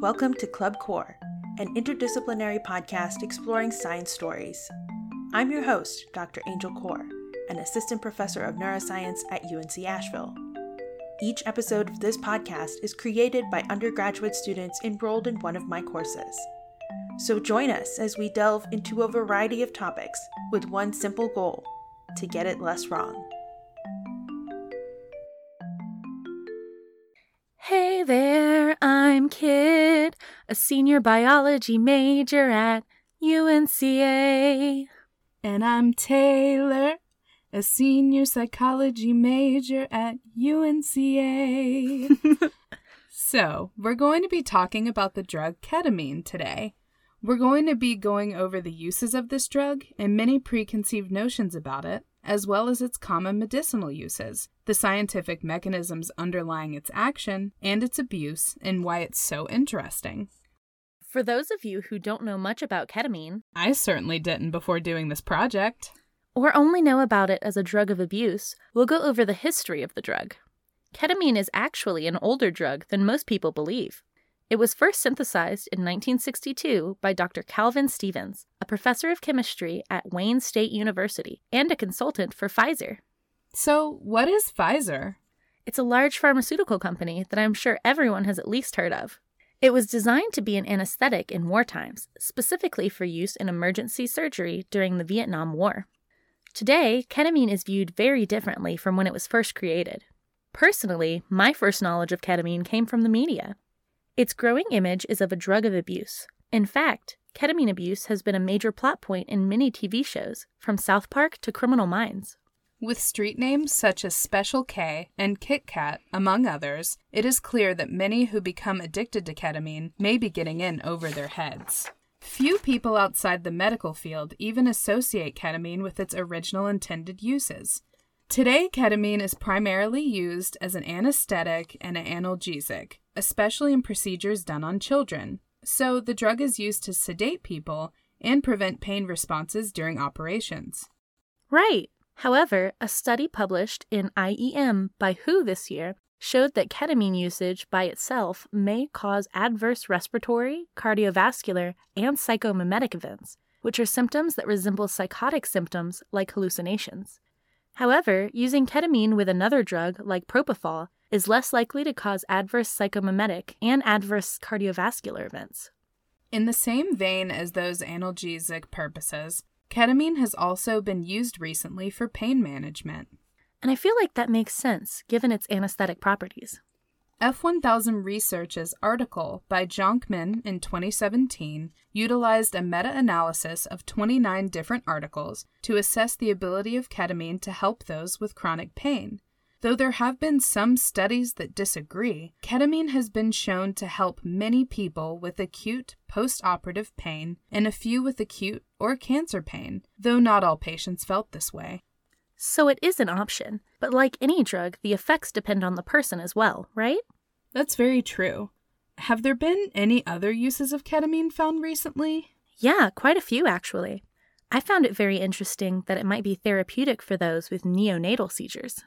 Welcome to Club Core, an interdisciplinary podcast exploring science stories. I'm your host, Dr. Angel Kaur, an assistant professor of neuroscience at UNC Asheville. Each episode of this podcast is created by undergraduate students enrolled in one of my courses. So join us as we delve into a variety of topics with one simple goal to get it less wrong. Hey there, I'm Kit, a senior biology major at UNCA. And I'm Taylor, a senior psychology major at UNCA. so, we're going to be talking about the drug ketamine today. We're going to be going over the uses of this drug and many preconceived notions about it, as well as its common medicinal uses, the scientific mechanisms underlying its action, and its abuse, and why it's so interesting. For those of you who don't know much about ketamine, I certainly didn't before doing this project. or only know about it as a drug of abuse, we'll go over the history of the drug. Ketamine is actually an older drug than most people believe. It was first synthesized in 1962 by Dr. Calvin Stevens, professor of chemistry at Wayne State University and a consultant for Pfizer. So, what is Pfizer? It's a large pharmaceutical company that I'm sure everyone has at least heard of. It was designed to be an anesthetic in war times, specifically for use in emergency surgery during the Vietnam War. Today, ketamine is viewed very differently from when it was first created. Personally, my first knowledge of ketamine came from the media. Its growing image is of a drug of abuse. In fact, ketamine abuse has been a major plot point in many TV shows, from South Park to Criminal Minds. With street names such as Special K and Kit Kat, among others, it is clear that many who become addicted to ketamine may be getting in over their heads. Few people outside the medical field even associate ketamine with its original intended uses. Today, ketamine is primarily used as an anesthetic and an analgesic, especially in procedures done on children. So, the drug is used to sedate people and prevent pain responses during operations. Right. However, a study published in IEM by Hu this year showed that ketamine usage by itself may cause adverse respiratory, cardiovascular, and psychomimetic events, which are symptoms that resemble psychotic symptoms like hallucinations. However, using ketamine with another drug like propofol is less likely to cause adverse psychomimetic and adverse cardiovascular events. In the same vein as those analgesic purposes, ketamine has also been used recently for pain management. And I feel like that makes sense given its anesthetic properties. F1000 Research's article by Jonkman in 2017 utilized a meta analysis of 29 different articles to assess the ability of ketamine to help those with chronic pain. Though there have been some studies that disagree, ketamine has been shown to help many people with acute postoperative pain and a few with acute or cancer pain, though not all patients felt this way. So it is an option, but like any drug, the effects depend on the person as well, right? That's very true. Have there been any other uses of ketamine found recently? Yeah, quite a few actually. I found it very interesting that it might be therapeutic for those with neonatal seizures.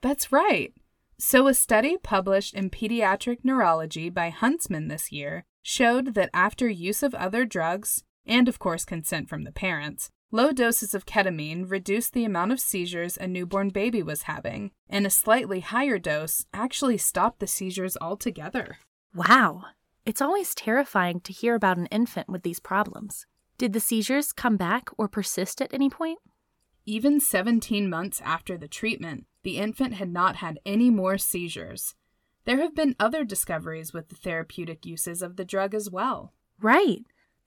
That's right. So, a study published in Pediatric Neurology by Huntsman this year showed that after use of other drugs, and of course consent from the parents, low doses of ketamine reduced the amount of seizures a newborn baby was having, and a slightly higher dose actually stopped the seizures altogether. Wow. It's always terrifying to hear about an infant with these problems. Did the seizures come back or persist at any point? Even 17 months after the treatment, the infant had not had any more seizures. There have been other discoveries with the therapeutic uses of the drug as well. Right.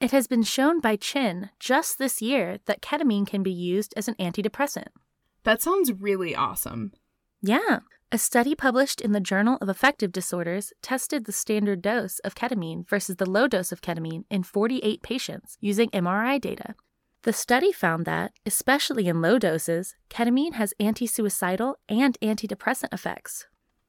It has been shown by Chen just this year that ketamine can be used as an antidepressant. That sounds really awesome. Yeah. A study published in the Journal of Affective Disorders tested the standard dose of ketamine versus the low dose of ketamine in 48 patients using MRI data. The study found that, especially in low doses, ketamine has anti suicidal and antidepressant effects.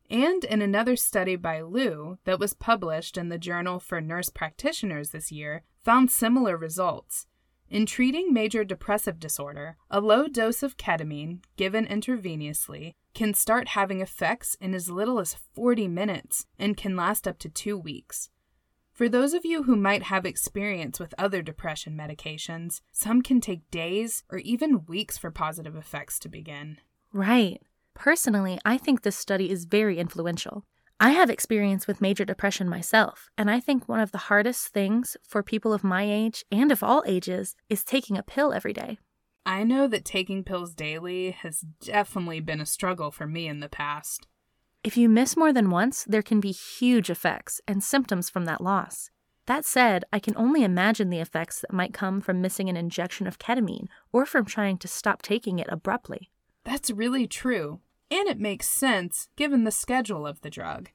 And in another study by Luu that was published in the Journal for Nurse Practitioners this year, found similar results. In treating major depressive disorder, a low dose of ketamine, given intravenously, can start having effects in as little as 40 minutes and can last up to two weeks. For those of you who might have experience with other depression medications, some can take days or even weeks for positive effects to begin. Right. Personally, I think this study is very influential. I have experience with major depression myself, and I think one of the hardest things for people of my age and of all ages is taking a pill every day. I know that taking pills daily has definitely been a struggle for me in the past. If you miss more than once, there can be huge effects and symptoms from that loss. That said, I can only imagine the effects that might come from missing an injection of ketamine or from trying to stop taking it abruptly. That's really true, and it makes sense given the schedule of the drug.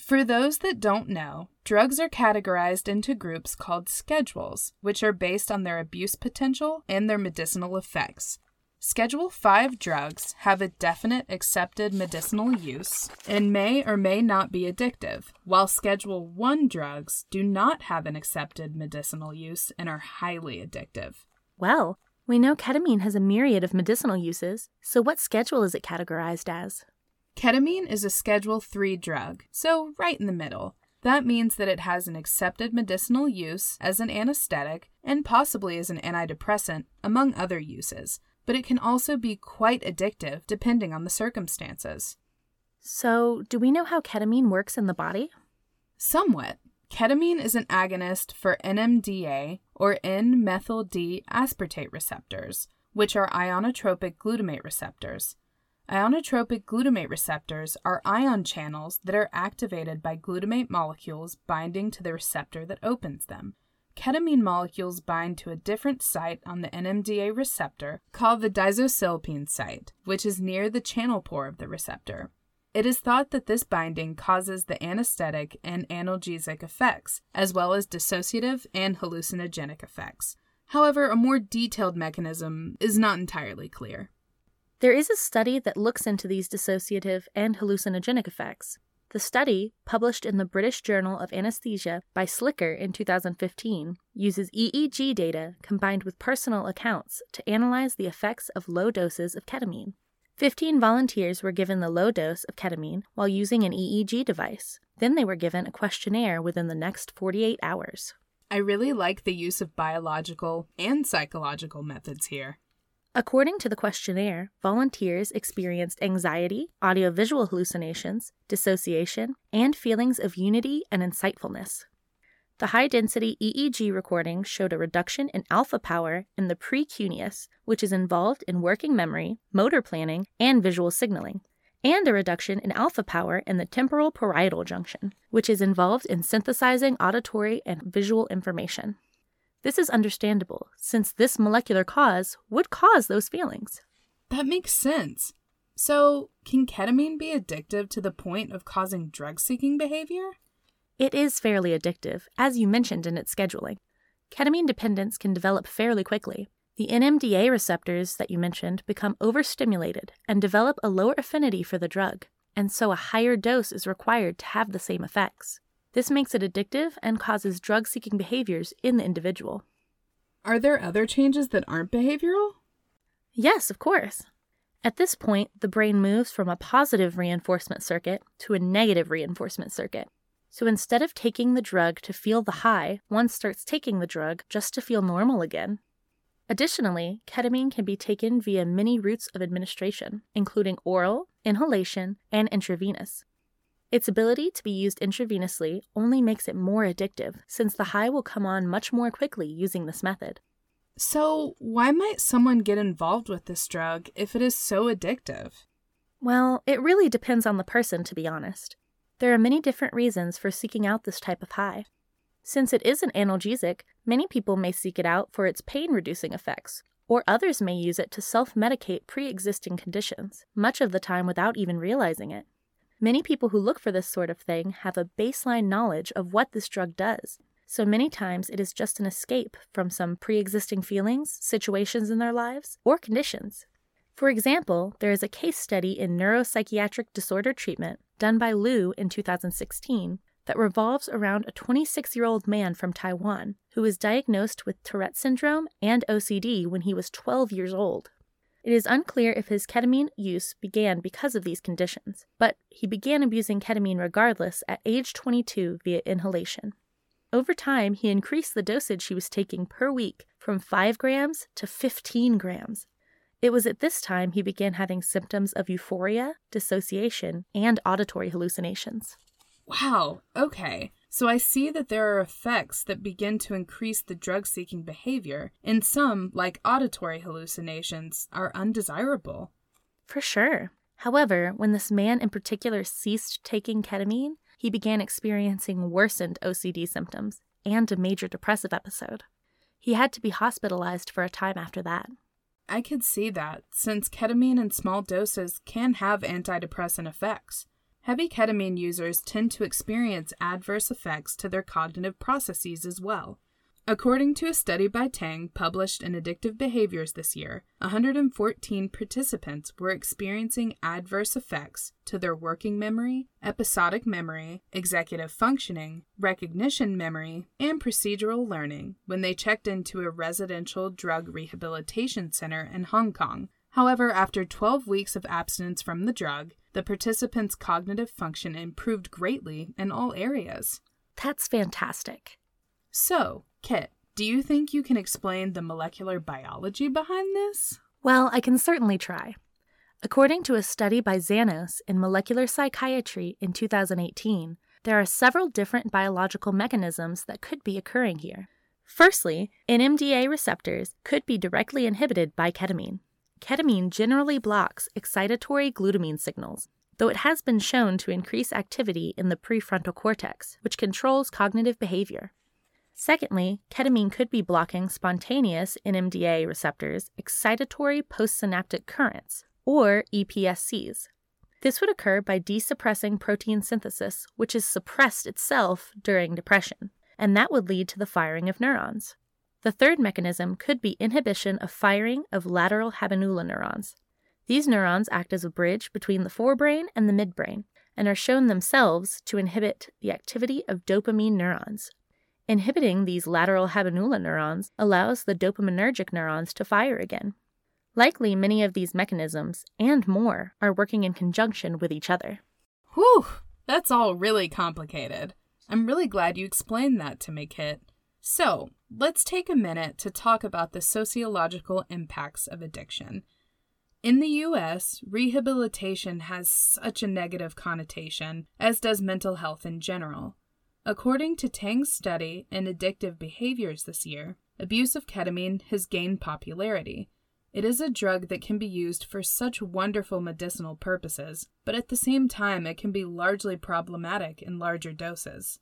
For those that don't know, drugs are categorized into groups called schedules, which are based on their abuse potential and their medicinal effects. Schedule 5 drugs have a definite accepted medicinal use and may or may not be addictive, while Schedule 1 drugs do not have an accepted medicinal use and are highly addictive. Well, we know ketamine has a myriad of medicinal uses, so what schedule is it categorized as? Ketamine is a Schedule 3 drug, so right in the middle. That means that it has an accepted medicinal use as an anesthetic and possibly as an antidepressant, among other uses, but it can also be quite addictive depending on the circumstances. So, do we know how ketamine works in the body? Somewhat. Ketamine is an agonist for NMDA or N methyl D aspartate receptors, which are ionotropic glutamate receptors. Ionotropic glutamate receptors are ion channels that are activated by glutamate molecules binding to the receptor that opens them. Ketamine molecules bind to a different site on the NMDA receptor called the dizocilpine site, which is near the channel pore of the receptor. It is thought that this binding causes the anesthetic and analgesic effects, as well as dissociative and hallucinogenic effects. However, a more detailed mechanism is not entirely clear. There is a study that looks into these dissociative and hallucinogenic effects. The study, published in the British Journal of Anesthesia by Slicker in 2015, uses EEG data combined with personal accounts to analyze the effects of low doses of ketamine. 15 volunteers were given the low dose of ketamine while using an EEG device. Then they were given a questionnaire within the next 48 hours. I really like the use of biological and psychological methods here. According to the questionnaire, volunteers experienced anxiety, audiovisual hallucinations, dissociation, and feelings of unity and insightfulness. The high density EEG recording showed a reduction in alpha power in the precuneus, which is involved in working memory, motor planning, and visual signaling, and a reduction in alpha power in the temporal parietal junction, which is involved in synthesizing auditory and visual information. This is understandable, since this molecular cause would cause those feelings. That makes sense. So, can ketamine be addictive to the point of causing drug seeking behavior? It is fairly addictive, as you mentioned in its scheduling. Ketamine dependence can develop fairly quickly. The NMDA receptors that you mentioned become overstimulated and develop a lower affinity for the drug, and so a higher dose is required to have the same effects. This makes it addictive and causes drug seeking behaviors in the individual. Are there other changes that aren't behavioral? Yes, of course. At this point, the brain moves from a positive reinforcement circuit to a negative reinforcement circuit. So instead of taking the drug to feel the high, one starts taking the drug just to feel normal again. Additionally, ketamine can be taken via many routes of administration, including oral, inhalation, and intravenous. Its ability to be used intravenously only makes it more addictive, since the high will come on much more quickly using this method. So, why might someone get involved with this drug if it is so addictive? Well, it really depends on the person, to be honest. There are many different reasons for seeking out this type of high. Since it is an analgesic, many people may seek it out for its pain reducing effects, or others may use it to self medicate pre existing conditions, much of the time without even realizing it. Many people who look for this sort of thing have a baseline knowledge of what this drug does, so many times it is just an escape from some pre existing feelings, situations in their lives, or conditions. For example, there is a case study in neuropsychiatric disorder treatment done by Liu in 2016 that revolves around a 26 year old man from Taiwan who was diagnosed with Tourette syndrome and OCD when he was 12 years old. It is unclear if his ketamine use began because of these conditions, but he began abusing ketamine regardless at age 22 via inhalation. over time he increased the dosage he was taking per week from 5 grams to 15 grams. It was at this time he began having symptoms of euphoria, dissociation, and auditory hallucinations. Wow, okay. So I see that there are effects that begin to increase the drug seeking behavior, and some, like auditory hallucinations, are undesirable. For sure. However, when this man in particular ceased taking ketamine, he began experiencing worsened OCD symptoms and a major depressive episode. He had to be hospitalized for a time after that. I could see that, since ketamine in small doses can have antidepressant effects. Heavy ketamine users tend to experience adverse effects to their cognitive processes as well. According to a study by Tang published in Addictive Behaviors this year, 114 participants were experiencing adverse effects to their working memory, episodic memory, executive functioning, recognition memory, and procedural learning when they checked into a residential drug rehabilitation center in Hong Kong. However, after 12 weeks of abstinence from the drug, the participants' cognitive function improved greatly in all areas. That's fantastic. So, Kit, do you think you can explain the molecular biology behind this? Well, I can certainly try. According to a study by Zanos in Molecular Psychiatry in 2018, there are several different biological mechanisms that could be occurring here. Firstly, NMDA receptors could be directly inhibited by ketamine. Ketamine generally blocks excitatory glutamine signals, though it has been shown to increase activity in the prefrontal cortex, which controls cognitive behavior. Secondly, ketamine could be blocking spontaneous NMDA receptors excitatory postsynaptic currents, or EPSCs. This would occur by desuppressing protein synthesis, which is suppressed itself during depression, and that would lead to the firing of neurons. The third mechanism could be inhibition of firing of lateral habenula neurons. These neurons act as a bridge between the forebrain and the midbrain and are shown themselves to inhibit the activity of dopamine neurons, Inhibiting these lateral habenula neurons allows the dopaminergic neurons to fire again. Likely, many of these mechanisms, and more, are working in conjunction with each other. Whew, that's all really complicated. I'm really glad you explained that to me, Kit. So, let's take a minute to talk about the sociological impacts of addiction. In the US, rehabilitation has such a negative connotation, as does mental health in general. According to Tang's study in addictive behaviors this year, abuse of ketamine has gained popularity. It is a drug that can be used for such wonderful medicinal purposes, but at the same time, it can be largely problematic in larger doses.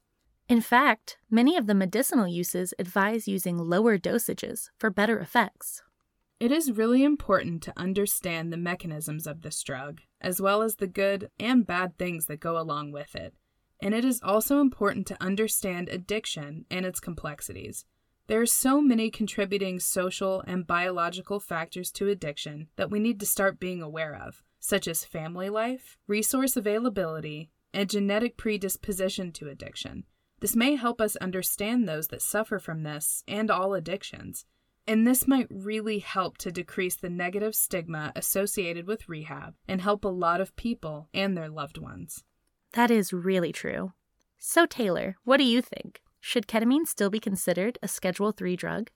In fact, many of the medicinal uses advise using lower dosages for better effects. It is really important to understand the mechanisms of this drug, as well as the good and bad things that go along with it, and it is also important to understand addiction and its complexities. There are so many contributing social and biological factors to addiction that we need to start being aware of, such as family life, resource availability, and genetic predisposition to addiction. This may help us understand those that suffer from this and all addictions, and this might really help to decrease the negative stigma associated with rehab and help a lot of people and their loved ones. That is really true. So, Taylor, what do you think? Should ketamine still be considered a Schedule 3 drug?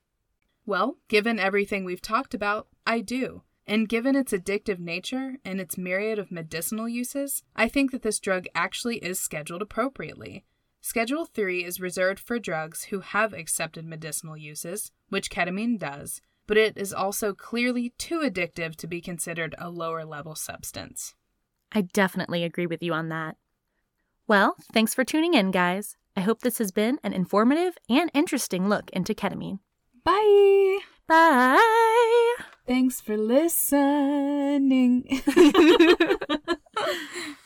Well, given everything we've talked about, I do. And given its addictive nature and its myriad of medicinal uses, I think that this drug actually is scheduled appropriately. Schedule 3 is reserved for drugs who have accepted medicinal uses, which ketamine does, but it is also clearly too addictive to be considered a lower level substance. I definitely agree with you on that. Well, thanks for tuning in, guys. I hope this has been an informative and interesting look into ketamine. Bye. Bye. Thanks for listening.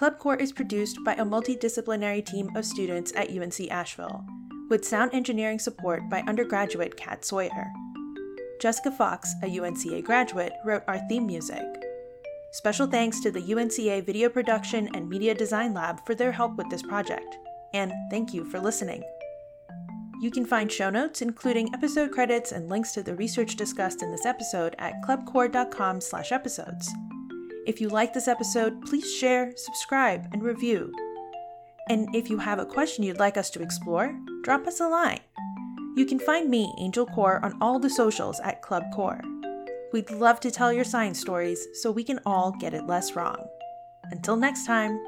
Club Core is produced by a multidisciplinary team of students at UNC Asheville, with sound engineering support by undergraduate Kat Sawyer. Jessica Fox, a UNCA graduate, wrote our theme music. Special thanks to the UNCA Video Production and Media Design Lab for their help with this project. And thank you for listening. You can find show notes, including episode credits and links to the research discussed in this episode at clubcore.com slash episodes. If you like this episode, please share, subscribe, and review. And if you have a question you'd like us to explore, drop us a line. You can find me, Angel Kaur, on all the socials at Club Core. We'd love to tell your science stories so we can all get it less wrong. Until next time.